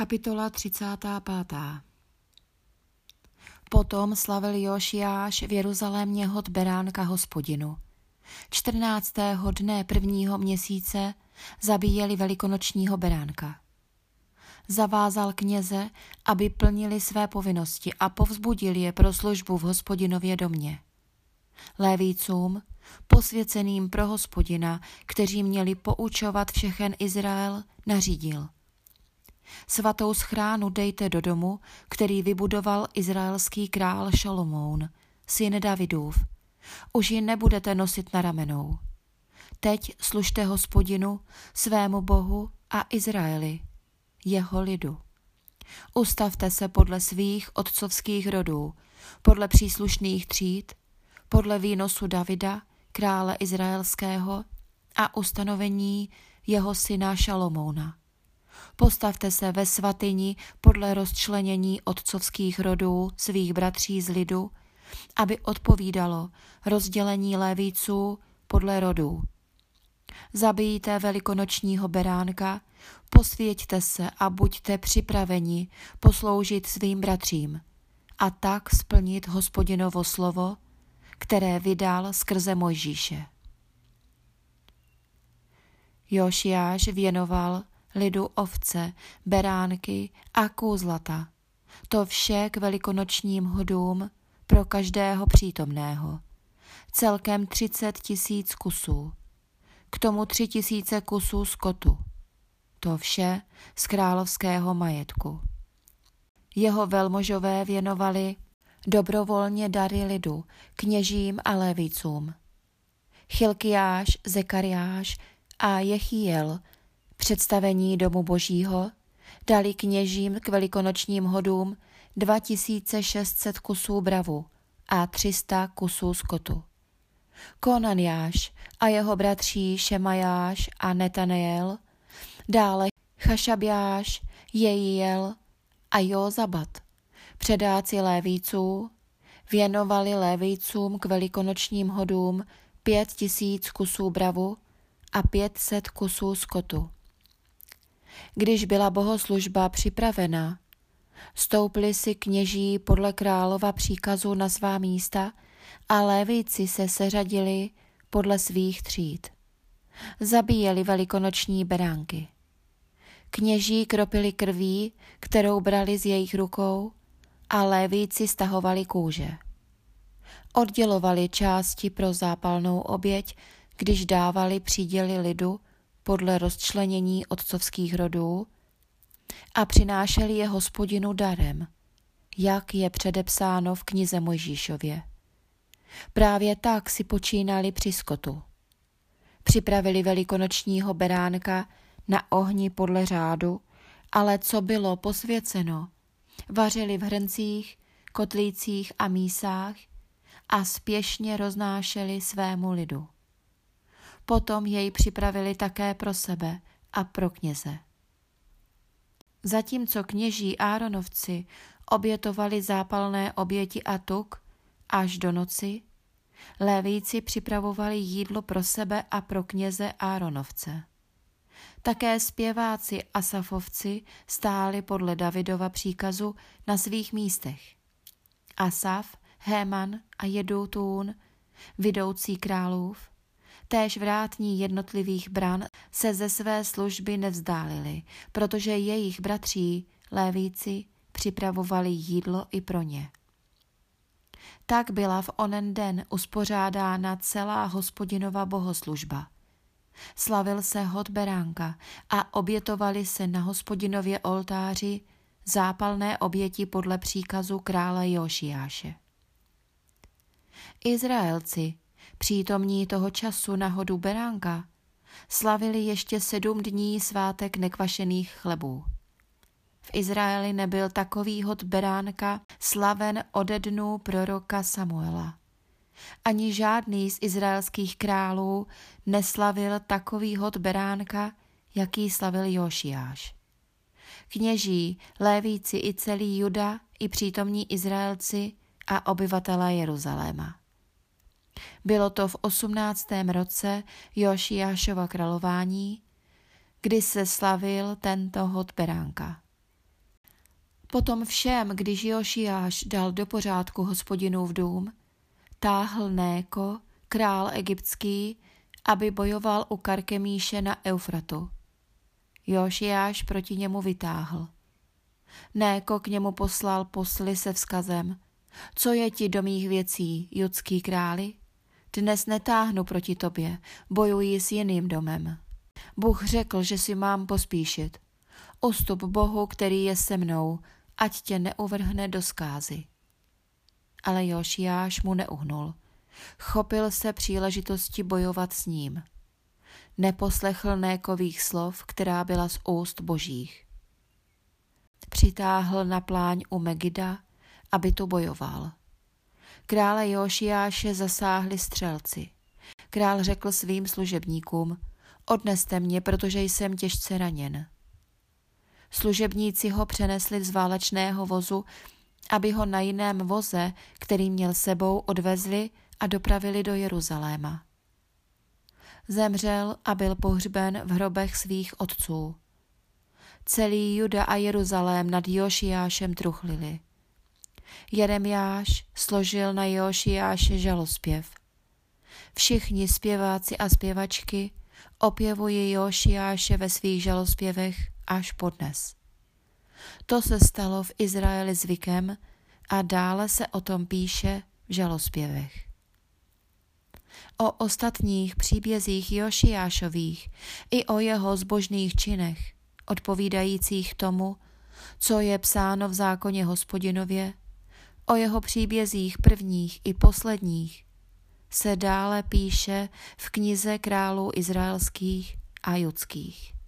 Kapitola 35. Potom slavil Jošiáš v Jeruzalémě hod beránka hospodinu. 14. dne prvního měsíce zabíjeli velikonočního beránka. Zavázal kněze, aby plnili své povinnosti a povzbudil je pro službu v hospodinově domě. Lévícům, posvěceným pro hospodina, kteří měli poučovat všechen Izrael, nařídil – Svatou schránu dejte do domu, který vybudoval izraelský král Šalomoun, syn Davidův. Už ji nebudete nosit na ramenou. Teď služte hospodinu, svému bohu a Izraeli, jeho lidu. Ustavte se podle svých otcovských rodů, podle příslušných tříd, podle výnosu Davida, krále izraelského a ustanovení jeho syna Šalomouna Postavte se ve svatyni podle rozčlenění otcovských rodů svých bratří z lidu, aby odpovídalo rozdělení lévíců podle rodů. Zabijte velikonočního beránka, posvěďte se a buďte připraveni posloužit svým bratřím a tak splnit hospodinovo slovo, které vydal skrze Mojžíše. Jošiáš věnoval lidu ovce, beránky a kůzlata. To vše k velikonočním hodům pro každého přítomného. Celkem třicet tisíc kusů. K tomu tři tisíce kusů skotu. To vše z královského majetku. Jeho velmožové věnovali dobrovolně dary lidu, kněžím a levícům. Chilkiáš, Zekariáš a Jechiel představení domu božího dali kněžím k velikonočním hodům 2600 kusů bravu a 300 kusů skotu. Konaniáš a jeho bratří Šemajáš a Netaneel, dále Chašabjáš, Jejiel a Jozabat, předáci lévíců, věnovali lévícům k velikonočním hodům pět tisíc kusů bravu a pětset kusů skotu. Když byla bohoslužba připravena, stoupli si kněží podle králova příkazu na svá místa a lévíci se seřadili podle svých tříd. Zabíjeli velikonoční beránky. Kněží kropili krví, kterou brali z jejich rukou, a lévíci stahovali kůže. Oddělovali části pro zápalnou oběť, když dávali příděly lidu podle rozčlenění otcovských rodů a přinášeli je hospodinu darem, jak je předepsáno v knize Mojžíšově. Právě tak si počínali při skotu. Připravili velikonočního beránka na ohni podle řádu, ale co bylo posvěceno, vařili v hrncích, kotlících a mísách a spěšně roznášeli svému lidu. Potom jej připravili také pro sebe a pro kněze. Zatímco kněží Áronovci obětovali zápalné oběti a tuk až do noci, lévíci připravovali jídlo pro sebe a pro kněze Áronovce. Také zpěváci a safovci stáli podle Davidova příkazu na svých místech. Asaf, Héman a Jedutún, vidoucí králův, Též vrátní jednotlivých bran se ze své služby nevzdálili, protože jejich bratří, lévíci, připravovali jídlo i pro ně. Tak byla v onen den uspořádána celá hospodinova bohoslužba. Slavil se hod beránka a obětovali se na hospodinově oltáři zápalné oběti podle příkazu krále Jošiáše. Izraelci přítomní toho času na hodu beránka, slavili ještě sedm dní svátek nekvašených chlebů. V Izraeli nebyl takový hod beránka slaven ode dnu proroka Samuela. Ani žádný z izraelských králů neslavil takový hod beránka, jaký slavil Jošiáš. Kněží, lévíci i celý Juda, i přítomní Izraelci a obyvatelé Jeruzaléma. Bylo to v osmnáctém roce Jošiášova králování, kdy se slavil tento hod beránka. Potom všem, když Jošiáš dal do pořádku hospodinův dům, táhl Néko, král egyptský, aby bojoval u Karkemíše na Eufratu. Jošiáš proti němu vytáhl. Néko k němu poslal posly se vzkazem. Co je ti do mých věcí, judský králi? Dnes netáhnu proti tobě, bojuji s jiným domem. Bůh řekl, že si mám pospíšit. Ostup Bohu, který je se mnou, ať tě neuvrhne do skázy. Ale Jošiáš mu neuhnul. Chopil se příležitosti bojovat s ním. Neposlechl Nékových slov, která byla z úst božích. Přitáhl na pláň u Megida, aby tu bojoval. Krále Jošiáše zasáhli střelci. Král řekl svým služebníkům, odneste mě, protože jsem těžce raněn. Služebníci ho přenesli z válečného vozu, aby ho na jiném voze, který měl sebou, odvezli a dopravili do Jeruzaléma. Zemřel a byl pohřben v hrobech svých otců. Celý Juda a Jeruzalém nad Jošiášem truchlili. Jeremiáš složil na Jošiáše žalospěv. Všichni zpěváci a zpěvačky opěvují Jošiáše ve svých žalospěvech až podnes. To se stalo v Izraeli zvykem a dále se o tom píše v žalospěvech. O ostatních příbězích Jošiášových i o jeho zbožných činech, odpovídajících tomu, co je psáno v zákoně hospodinově, o jeho příbězích prvních i posledních, se dále píše v knize králů izraelských a judských.